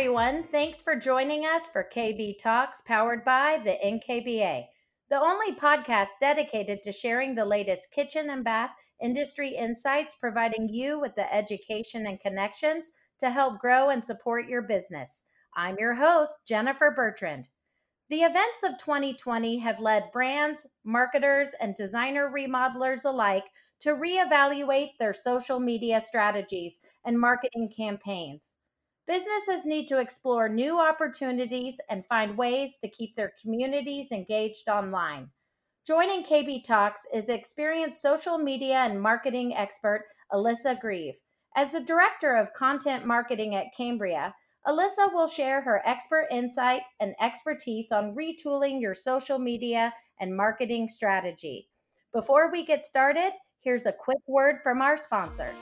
everyone. Thanks for joining us for KB Talks, powered by the NKBA, the only podcast dedicated to sharing the latest kitchen and bath industry insights, providing you with the education and connections to help grow and support your business. I'm your host, Jennifer Bertrand. The events of 2020 have led brands, marketers, and designer remodelers alike to reevaluate their social media strategies and marketing campaigns. Businesses need to explore new opportunities and find ways to keep their communities engaged online. Joining KB Talks is experienced social media and marketing expert Alyssa Grieve. As the Director of Content Marketing at Cambria, Alyssa will share her expert insight and expertise on retooling your social media and marketing strategy. Before we get started, here's a quick word from our sponsor.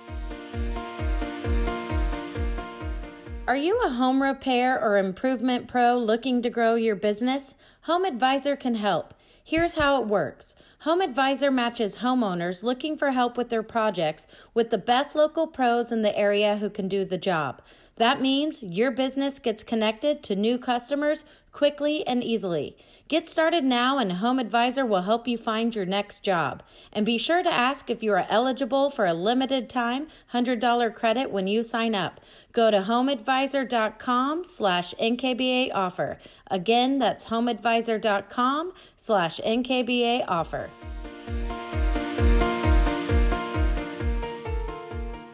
Are you a home repair or improvement pro looking to grow your business? Home Advisor can help. Here's how it works Home Advisor matches homeowners looking for help with their projects with the best local pros in the area who can do the job. That means your business gets connected to new customers quickly and easily. Get started now, and Home Advisor will help you find your next job. And be sure to ask if you are eligible for a limited time $100 credit when you sign up. Go to homeadvisor.com slash NKBA offer. Again, that's homeadvisor.com slash NKBA offer.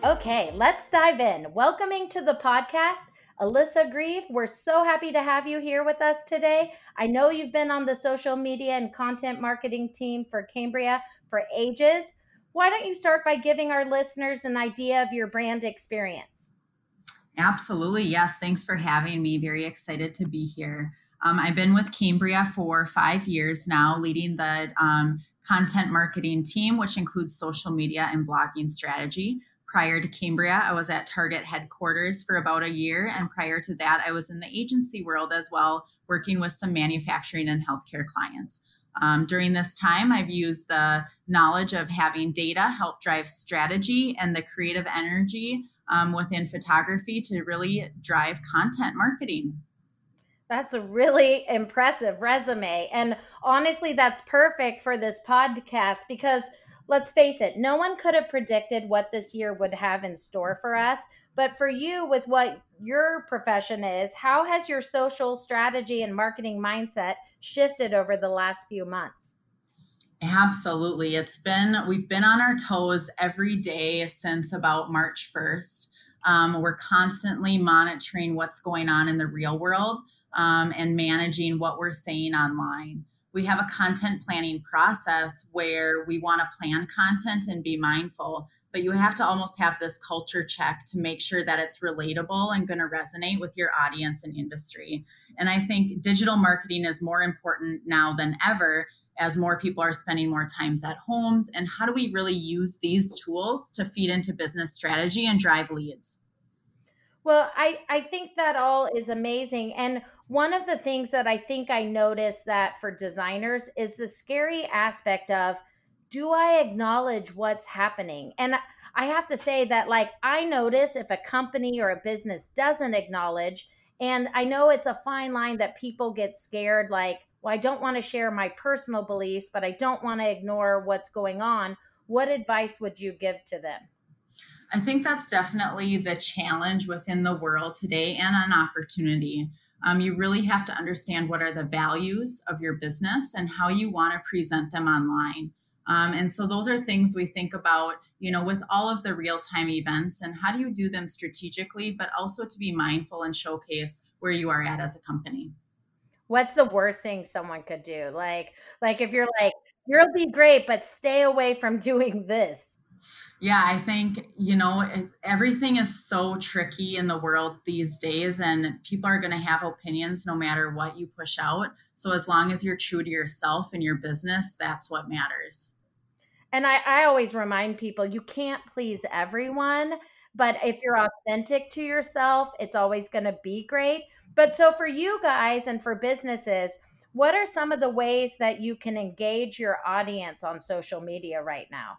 Okay, let's dive in. Welcoming to the podcast Alyssa Grieve, we're so happy to have you here with us today. I know you've been on the social media and content marketing team for Cambria for ages. Why don't you start by giving our listeners an idea of your brand experience? Absolutely. Yes. Thanks for having me. Very excited to be here. Um, I've been with Cambria for five years now, leading the um, content marketing team, which includes social media and blogging strategy prior to Cambria, I was at Target headquarters for about a year. And prior to that, I was in the agency world as well, working with some manufacturing and healthcare clients. Um, during this time, I've used the knowledge of having data help drive strategy and the creative energy um, within photography to really drive content marketing. That's a really impressive resume. And honestly, that's perfect for this podcast because let's face it, no one could have predicted what this year would have in store for us. But for you, with what your profession is, how has your social strategy and marketing mindset shifted over the last few months? Absolutely. It's been, we've been on our toes every day since about March 1st. Um, we're constantly monitoring what's going on in the real world um, and managing what we're saying online we have a content planning process where we want to plan content and be mindful but you have to almost have this culture check to make sure that it's relatable and going to resonate with your audience and industry. And i think digital marketing is more important now than ever as more people are spending more times at homes. And how do we really use these tools to feed into business strategy and drive leads? Well, I, I think that all is amazing. And one of the things that I think I noticed that for designers is the scary aspect of do I acknowledge what's happening? And I have to say that, like, I notice if a company or a business doesn't acknowledge, and I know it's a fine line that people get scared, like, well, I don't want to share my personal beliefs, but I don't want to ignore what's going on. What advice would you give to them? I think that's definitely the challenge within the world today and an opportunity. Um, you really have to understand what are the values of your business and how you want to present them online. Um, and so those are things we think about, you know, with all of the real time events and how do you do them strategically, but also to be mindful and showcase where you are at as a company. What's the worst thing someone could do? Like, like if you're like, you'll be great, but stay away from doing this yeah, I think, you know, it, everything is so tricky in the world these days, and people are going to have opinions no matter what you push out. So, as long as you're true to yourself and your business, that's what matters. And I, I always remind people you can't please everyone, but if you're authentic to yourself, it's always going to be great. But so, for you guys and for businesses, what are some of the ways that you can engage your audience on social media right now?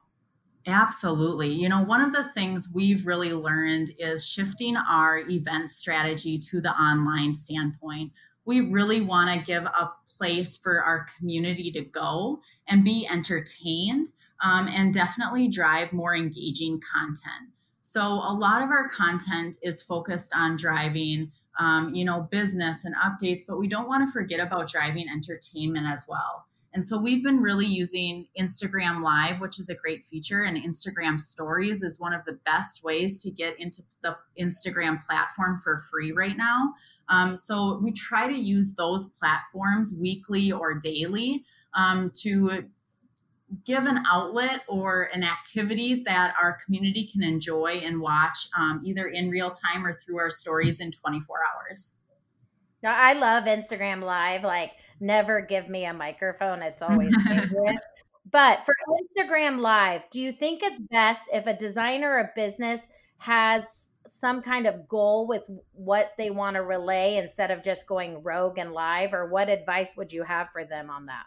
Absolutely. You know, one of the things we've really learned is shifting our event strategy to the online standpoint. We really want to give a place for our community to go and be entertained um, and definitely drive more engaging content. So, a lot of our content is focused on driving um, you know, business and updates, but we don't want to forget about driving entertainment as well. And so we've been really using Instagram Live, which is a great feature, and Instagram Stories is one of the best ways to get into the Instagram platform for free right now. Um, so we try to use those platforms weekly or daily um, to give an outlet or an activity that our community can enjoy and watch um, either in real time or through our stories in 24 hours. Now, I love Instagram Live. Like, never give me a microphone. It's always favorite. but for Instagram Live, do you think it's best if a designer or business has some kind of goal with what they want to relay instead of just going rogue and live? Or what advice would you have for them on that?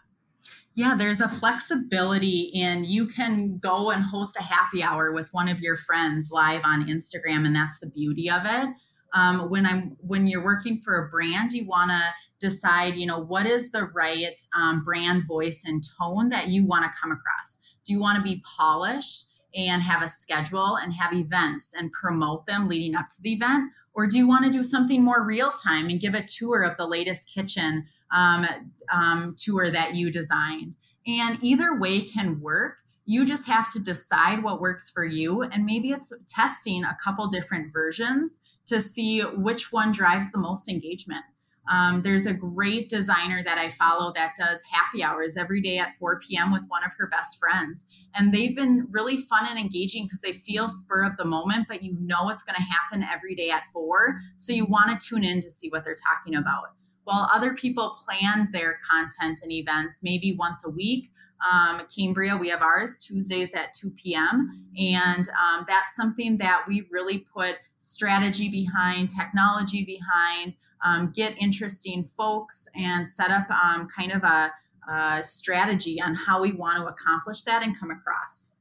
Yeah, there's a flexibility in you can go and host a happy hour with one of your friends live on Instagram, and that's the beauty of it. Um, when I'm when you're working for a brand, you want to decide, you know, what is the right um, brand voice and tone that you want to come across. Do you want to be polished and have a schedule and have events and promote them leading up to the event, or do you want to do something more real time and give a tour of the latest kitchen um, um, tour that you designed? And either way can work. You just have to decide what works for you. And maybe it's testing a couple different versions to see which one drives the most engagement. Um, there's a great designer that I follow that does happy hours every day at 4 p.m. with one of her best friends. And they've been really fun and engaging because they feel spur of the moment, but you know it's going to happen every day at 4. So you want to tune in to see what they're talking about. While other people plan their content and events maybe once a week, um, Cambria, we have ours Tuesdays at 2 p.m. And um, that's something that we really put strategy behind, technology behind um, get interesting folks and set up um, kind of a, a strategy on how we want to accomplish that and come across.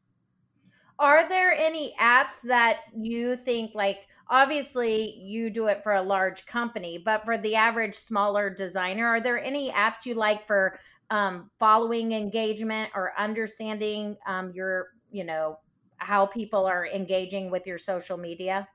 Are there any apps that you think like obviously you do it for a large company, but for the average smaller designer, are there any apps you like for um, following engagement or understanding um, your, you know, how people are engaging with your social media?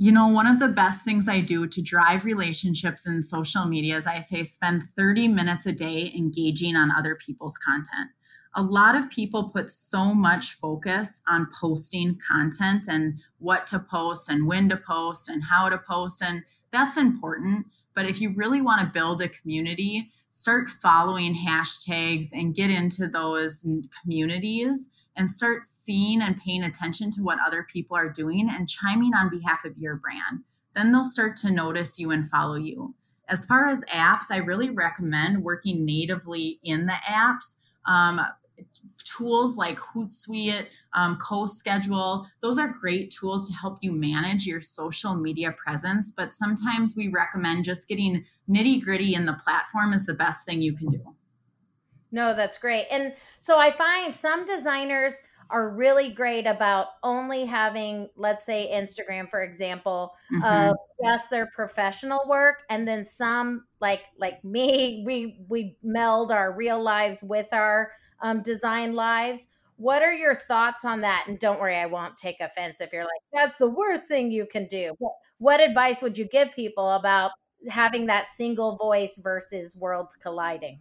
You know, one of the best things I do to drive relationships in social media is I say spend 30 minutes a day engaging on other people's content. A lot of people put so much focus on posting content and what to post and when to post and how to post. And that's important. But if you really want to build a community, start following hashtags and get into those communities and start seeing and paying attention to what other people are doing and chiming on behalf of your brand. Then they'll start to notice you and follow you. As far as apps, I really recommend working natively in the apps. Um, tools like Hootsuite, um, CoSchedule, those are great tools to help you manage your social media presence. But sometimes we recommend just getting nitty gritty in the platform is the best thing you can do. No, that's great. And so I find some designers are really great about only having, let's say, Instagram, for example, mm-hmm. uh, just their professional work, and then some, like like me, we we meld our real lives with our um, design lives. What are your thoughts on that? And don't worry, I won't take offense if you're like, that's the worst thing you can do. What advice would you give people about having that single voice versus worlds colliding?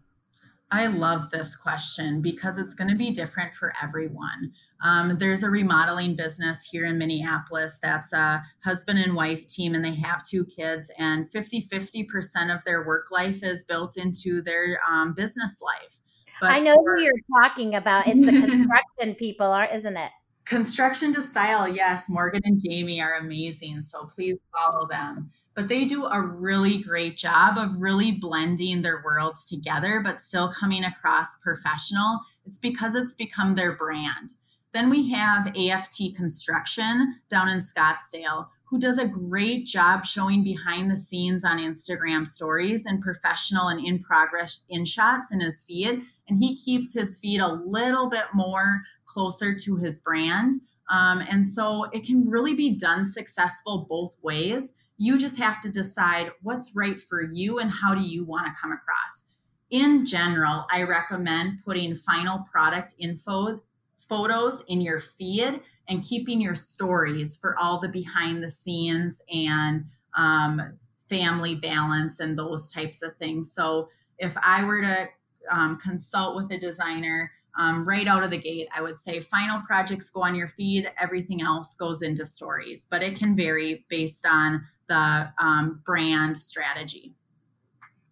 I love this question because it's going to be different for everyone. Um, there's a remodeling business here in Minneapolis that's a husband and wife team, and they have two kids, and 50 50% of their work life is built into their um, business life. But I know for, who you're talking about. It's the construction people, are, isn't it? Construction to style, yes. Morgan and Jamie are amazing. So please follow them but they do a really great job of really blending their worlds together, but still coming across professional. It's because it's become their brand. Then we have AFT Construction down in Scottsdale, who does a great job showing behind the scenes on Instagram stories and professional and in progress in shots in his feed. And he keeps his feed a little bit more closer to his brand. Um, and so it can really be done successful both ways. You just have to decide what's right for you and how do you want to come across. In general, I recommend putting final product info photos in your feed and keeping your stories for all the behind the scenes and um, family balance and those types of things. So if I were to um, consult with a designer um, right out of the gate, I would say final projects go on your feed, everything else goes into stories, but it can vary based on the um, brand strategy.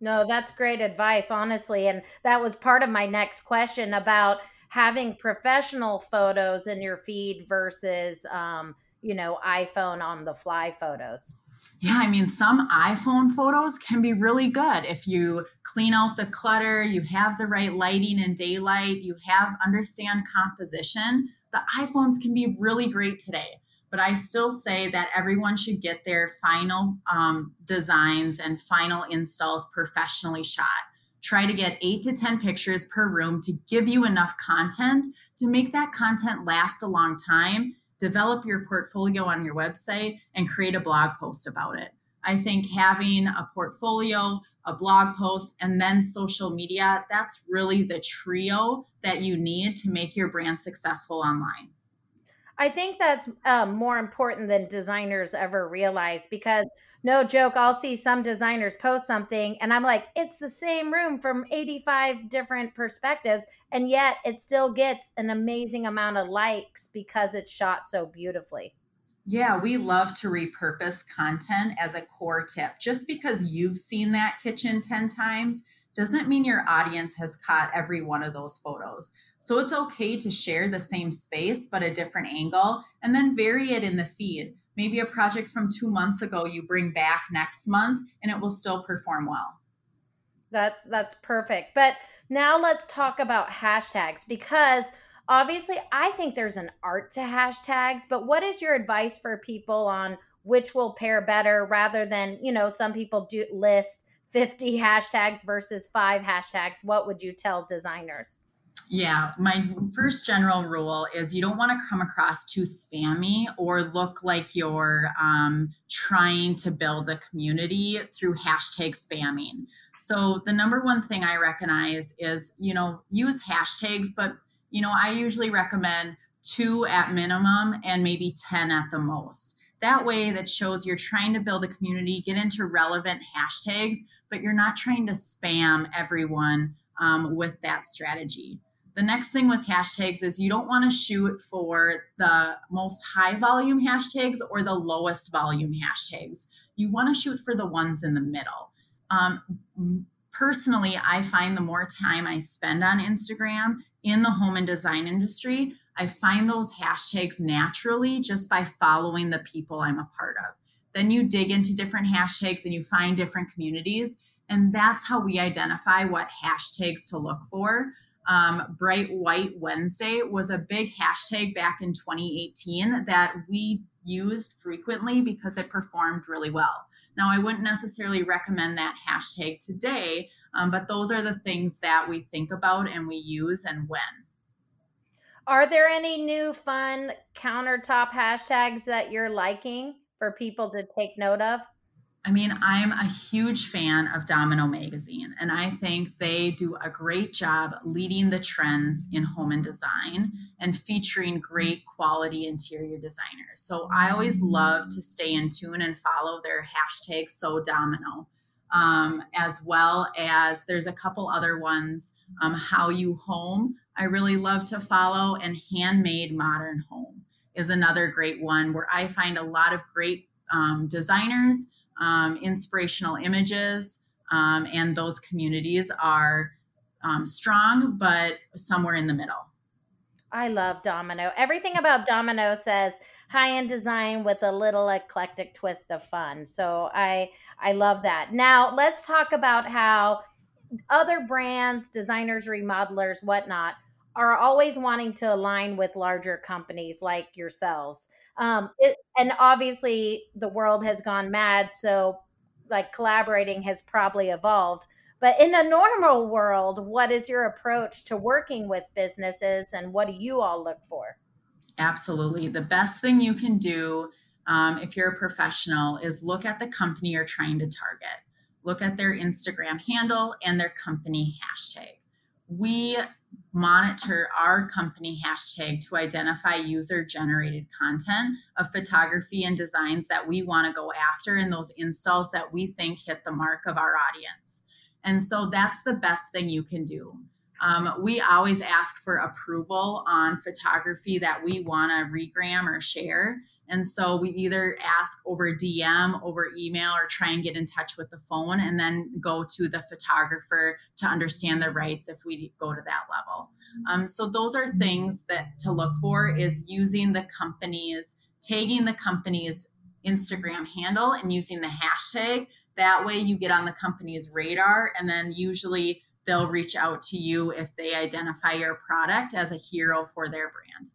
No, that's great advice, honestly. And that was part of my next question about having professional photos in your feed versus um, you know iphone on the fly photos yeah i mean some iphone photos can be really good if you clean out the clutter you have the right lighting and daylight you have understand composition the iphones can be really great today but i still say that everyone should get their final um, designs and final installs professionally shot try to get eight to 10 pictures per room to give you enough content to make that content last a long time, develop your portfolio on your website, and create a blog post about it. I think having a portfolio, a blog post, and then social media, that's really the trio that you need to make your brand successful online. I think that's um, more important than designers ever realize because no joke, I'll see some designers post something and I'm like, it's the same room from 85 different perspectives. And yet it still gets an amazing amount of likes because it's shot so beautifully. Yeah, we love to repurpose content as a core tip. Just because you've seen that kitchen 10 times doesn't mean your audience has caught every one of those photos. So it's okay to share the same space, but a different angle, and then vary it in the feed. Maybe a project from two months ago you bring back next month and it will still perform well. That's that's perfect. But now let's talk about hashtags because obviously i think there's an art to hashtags but what is your advice for people on which will pair better rather than you know some people do list 50 hashtags versus five hashtags? What would you tell designers yeah, my first general rule is you don't want to come across too spammy or look like you're um, trying to build a community through hashtag spamming. So the number one thing I recognize is, you know, use hashtags, but you know, I usually recommend two at minimum and maybe 10 at the most. That way, that shows you're trying to build a community, get into relevant hashtags, but you're not trying to spam everyone um, with that strategy. The next thing with hashtags is you don't want to shoot for the most high volume hashtags or the lowest volume hashtags. You want to shoot for the ones in the middle. Um, personally, I find the more time I spend on Instagram in the home and design industry, I find those hashtags naturally just by following the people I'm a part of. Then you dig into different hashtags and you find different communities. And that's how we identify what hashtags to look for um, Bright White Wednesday was a big hashtag back in 2018 that we used frequently because it performed really well. Now, I wouldn't necessarily recommend that hashtag today, um, but those are the things that we think about and we use and when. Are there any new fun countertop hashtags that you're liking for people to take note of? I mean, I'm a huge fan of Domino Magazine, and I think they do a great job leading the trends in home and design and featuring great quality interior designers. So I always love to stay in tune and follow their hashtag So Domino, um, as well as there's a couple other ones. Um, How You Home, I really love to follow, and Handmade Modern Home is another great one where I find a lot of great um, designers um, inspirational images, um, and those communities are um, strong, but somewhere in the middle. I love Domino. Everything about Domino says high-end design with a little eclectic twist of fun. So I I love that. Now let's talk about how other brands, designers, remodelers, whatnot, are always wanting to align with larger companies like yourselves. Um, it, and obviously, the world has gone mad. So, like, collaborating has probably evolved. But in a normal world, what is your approach to working with businesses and what do you all look for? Absolutely. The best thing you can do um, if you're a professional is look at the company you're trying to target, look at their Instagram handle and their company hashtag. We monitor our company hashtag to identify user generated content of photography and designs that we want to go after and those installs that we think hit the mark of our audience. And so that's the best thing you can do. Um, we always ask for approval on photography that we want to regram or share. And so we either ask over DM, over email, or try and get in touch with the phone and then go to the photographer to understand the rights if we go to that level. Um, so those are things that to look for is using the company's, tagging the company's Instagram handle and using the hashtag. That way you get on the company's radar and then usually they'll reach out to you if they identify your product as a hero for their brand.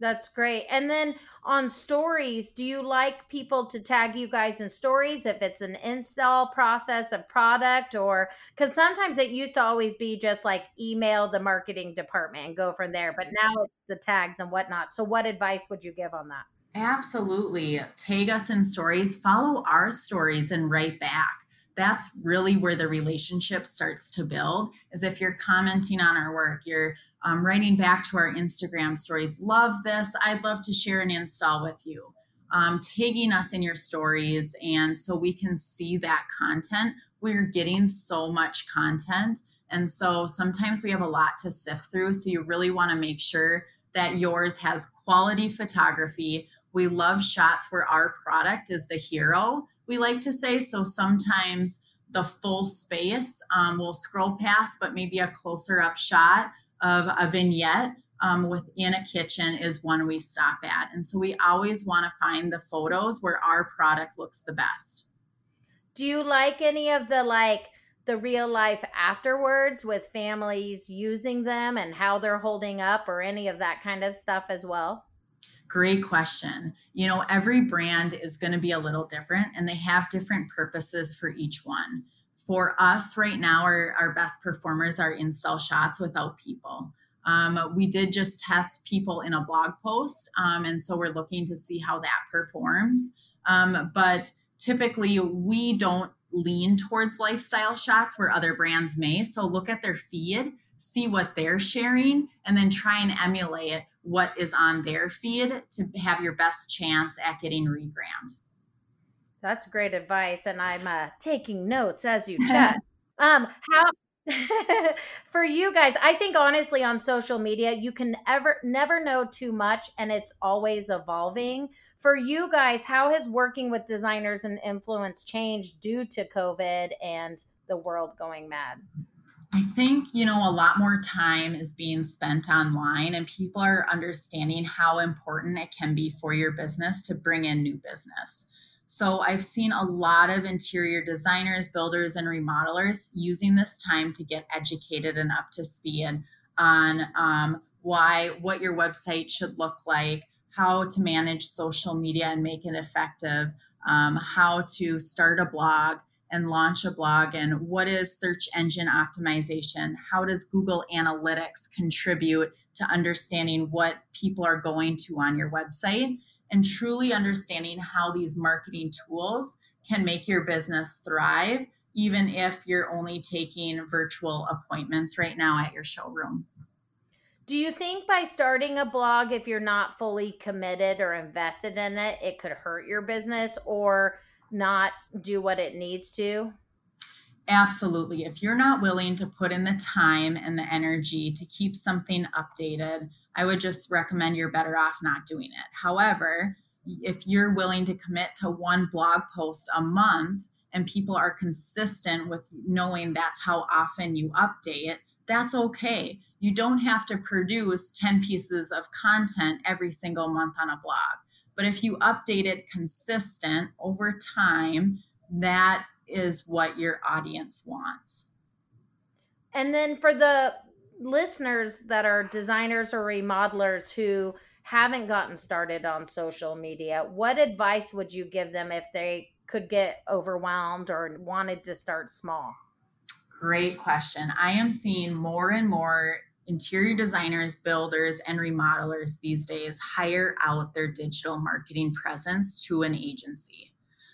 That's great. And then on stories, do you like people to tag you guys in stories if it's an install process of product or because sometimes it used to always be just like email the marketing department and go from there, but now it's the tags and whatnot. So, what advice would you give on that? Absolutely. Tag us in stories, follow our stories and write back that's really where the relationship starts to build is if you're commenting on our work you're um, writing back to our instagram stories love this i'd love to share an install with you. Um, tagging us in your stories and so we can see that content we're getting so much content and so sometimes we have a lot to sift through so you really want to make sure that yours has quality photography. We love shots where our product is the hero we like to say. So sometimes the full space um, will scroll past, but maybe a closer up shot of a vignette um, within a kitchen is one we stop at. And so we always want to find the photos where our product looks the best. Do you like any of the like the real life afterwards with families using them and how they're holding up or any of that kind of stuff as well? Great question. You know, every brand is going to be a little different and they have different purposes for each one. For us right now, our, our best performers are install shots without people. Um, we did just test people in a blog post, um, and so we're looking to see how that performs. Um, but typically, we don't lean towards lifestyle shots where other brands may. So look at their feed, see what they're sharing, and then try and emulate what is on their feed to have your best chance at getting regrammed. That's great advice, and I'm uh, taking notes as you chat. um, how for you guys? I think honestly, on social media, you can ever never know too much, and it's always evolving. For you guys, how has working with designers and influence changed due to COVID and the world going mad? I think, you know, a lot more time is being spent online and people are understanding how important it can be for your business to bring in new business. So I've seen a lot of interior designers, builders, and remodelers using this time to get educated and up to speed on um, why, what your website should look like, how to manage social media and make it effective, um, how to start a blog and launch a blog and what is search engine optimization? How does google analytics contribute to understanding what people are going to on your website and truly understanding how these marketing tools can make your business thrive even if you're only taking virtual appointments right now at your showroom? Do you think by starting a blog if you're not fully committed or invested in it it could hurt your business? Or not do what it needs to? Absolutely. If you're not willing to put in the time and the energy to keep something updated, I would just recommend you're better off not doing it. However, if you're willing to commit to one blog post a month and people are consistent with knowing that's how often you update, that's okay. You don't have to produce 10 pieces of content every single month on a blog. But if you update it consistent over time, that is what your audience wants. And then for the listeners that are designers or remodelers who haven't gotten started on social media, what advice would you give them if they could get overwhelmed or wanted to start small? Great question. I am seeing more and more interior designers, builders, and remodelers these days hire out their digital marketing presence to an agency.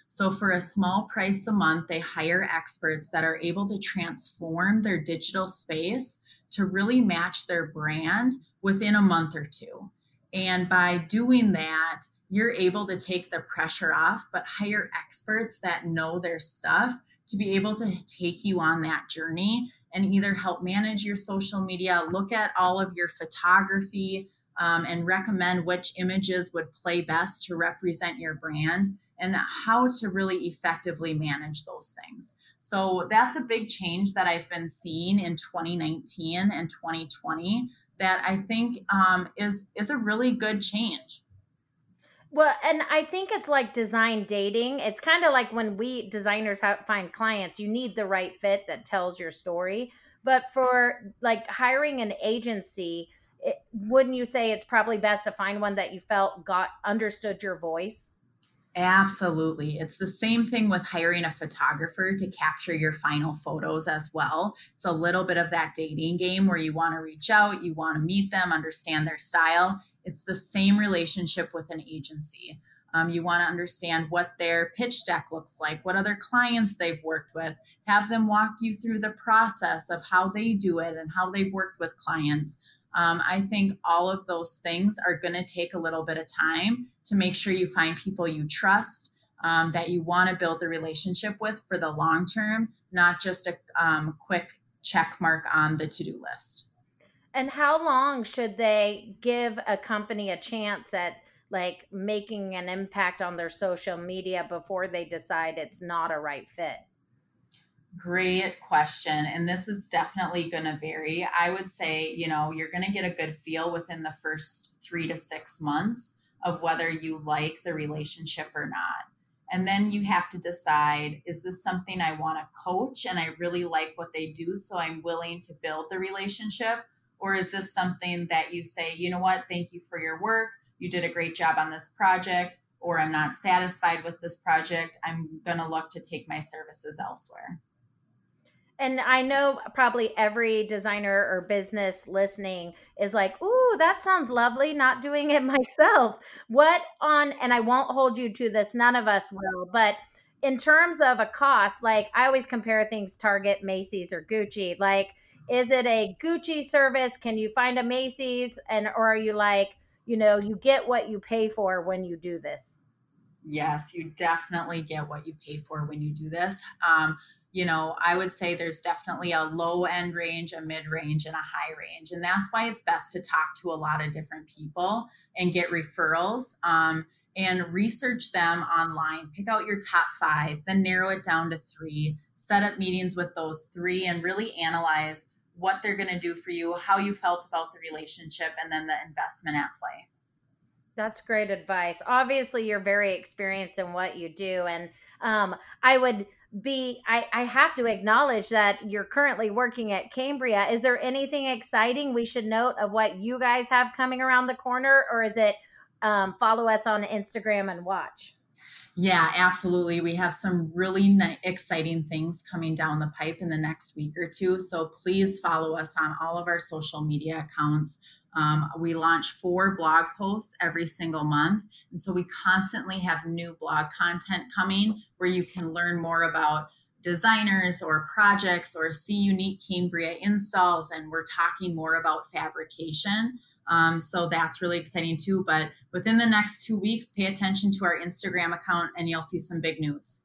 So, for a small price a month, they hire experts that are able to transform their digital space to really match their brand within a month or two. And by doing that, you're able to take the pressure off, but hire experts that know their stuff to be able to take you on that journey and either help manage your social media, look at all of your photography, um, and recommend which images would play best to represent your brand and how to really effectively manage those things. So that's a big change that I've been seeing in 2019 and 2020 that I think um, is is a really good change. Well, and I think it's like design dating. It's kind of like when we designers have, find clients, you need the right fit that tells your story. But for like hiring an agency, it, wouldn't you say it's probably best to find one that you felt got understood your voice? Absolutely. It's the same thing with hiring a photographer to capture your final photos as well. It's a little bit of that dating game where you want to reach out, you want to meet them, understand their style. It's the same relationship with an agency. Um, you want to understand what their pitch deck looks like, what other clients they've worked with, have them walk you through the process of how they do it and how they've worked with clients. Um, I think all of those things are going to take a little bit of time to make sure you find people you trust, um, that you want to build the relationship with for the long term, not just a um, quick check mark on the to do list. And how long should they give a company a chance at like making an impact on their social media before they decide it's not a right fit? Great question. And this is definitely going to vary. I would say, you know, you're going to get a good feel within the first three to six months of whether you like the relationship or not. And then you have to decide is this something I want to coach and I really like what they do, so I'm willing to build the relationship? Or is this something that you say, you know what, thank you for your work. You did a great job on this project, or I'm not satisfied with this project. I'm going to look to take my services elsewhere. And I know probably every designer or business listening is like, "Ooh, that sounds lovely, not doing it myself." What on and I won't hold you to this, none of us will, but in terms of a cost, like I always compare things Target, Macy's or Gucci. Like is it a Gucci service? Can you find a Macy's and or are you like, you know, you get what you pay for when you do this? Yes, you definitely get what you pay for when you do this. Um, you know, I would say there's definitely a low end range, a mid range, and a high range. And that's why it's best to talk to a lot of different people and get referrals um, and research them online. Pick out your top five, then narrow it down to three, set up meetings with those three, and really analyze what they're going to do for you, how you felt about the relationship, and then the investment at play. That's great advice. Obviously, you're very experienced in what you do. And um, I would be I, I have to acknowledge that you're currently working at Cambria. Is there anything exciting we should note of what you guys have coming around the corner, or is it um, follow us on Instagram and watch? Yeah, absolutely. We have some really ni- exciting things coming down the pipe in the next week or two. So please follow us on all of our social media accounts. Um, we launch four blog posts every single month. And so we constantly have new blog content coming where you can learn more about designers or projects or see unique Cambria installs. And we're talking more about fabrication. Um, so that's really exciting too. But within the next two weeks, pay attention to our Instagram account and you'll see some big news.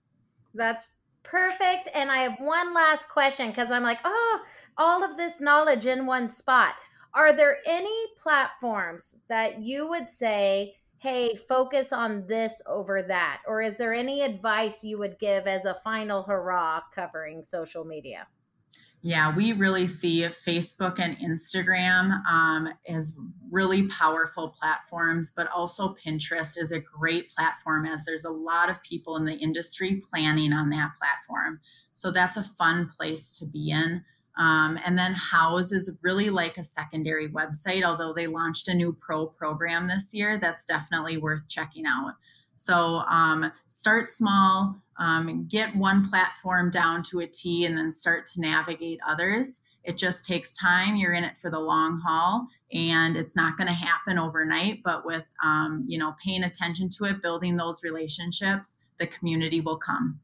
That's perfect. And I have one last question because I'm like, oh, all of this knowledge in one spot. Are there any platforms that you would say, hey, focus on this over that? Or is there any advice you would give as a final hurrah covering social media? Yeah, we really see Facebook and Instagram um, as really powerful platforms, but also Pinterest is a great platform as there's a lot of people in the industry planning on that platform. So that's a fun place to be in. Um, and then Houzz is really like a secondary website, although they launched a new pro program this year that's definitely worth checking out. So um, start small, um, get one platform down to a T, and then start to navigate others. It just takes time. You're in it for the long haul, and it's not going to happen overnight. But with um, you know paying attention to it, building those relationships, the community will come.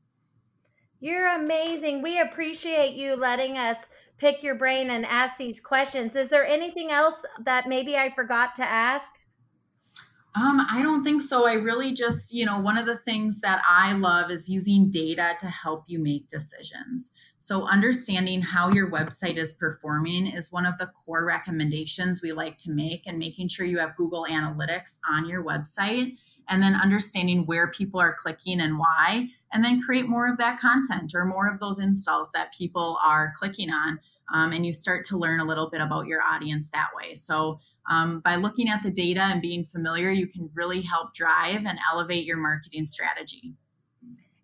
You're amazing. We appreciate you letting us pick your brain and ask these questions. Is there anything else that maybe I forgot to ask? Um, I don't think so. I really just, you know, one of the things that I love is using data to help you make decisions. So, understanding how your website is performing is one of the core recommendations we like to make, and making sure you have Google Analytics on your website, and then understanding where people are clicking and why, and then create more of that content or more of those installs that people are clicking on. Um, and you start to learn a little bit about your audience that way. So, um, by looking at the data and being familiar, you can really help drive and elevate your marketing strategy.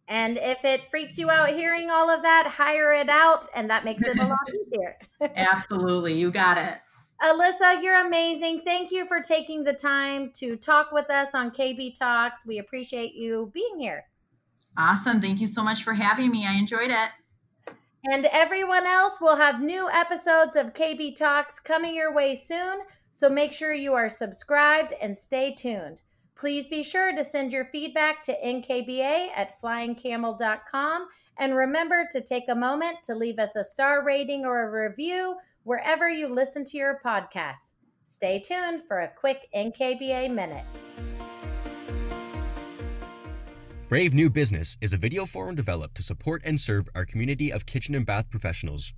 And if it freaks you out hearing all of that, hire it out, and that makes it a lot easier. Absolutely. You got it. Alyssa, you're amazing. Thank you for taking the time to talk with us on KB Talks. We appreciate you being here. Awesome. Thank you so much for having me. I enjoyed it. And everyone else will have new episodes of KB Talks coming your way soon. So make sure you are subscribed and stay tuned. Please be sure to send your feedback to nkba at flyingcamel.com. And remember to take a moment to leave us a star rating or a review wherever you listen to your podcasts. Stay tuned for a quick NKBA minute. Brave New Business is a video forum developed to support and serve our community of kitchen and bath professionals.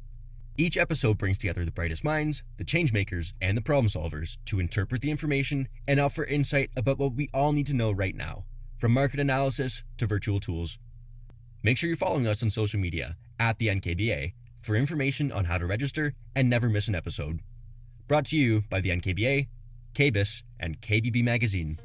Each episode brings together the brightest minds, the changemakers, and the problem solvers to interpret the information and offer insight about what we all need to know right now, from market analysis to virtual tools. Make sure you're following us on social media at the NKBA for information on how to register and never miss an episode. Brought to you by the NKBA, KBIS, and KBB Magazine.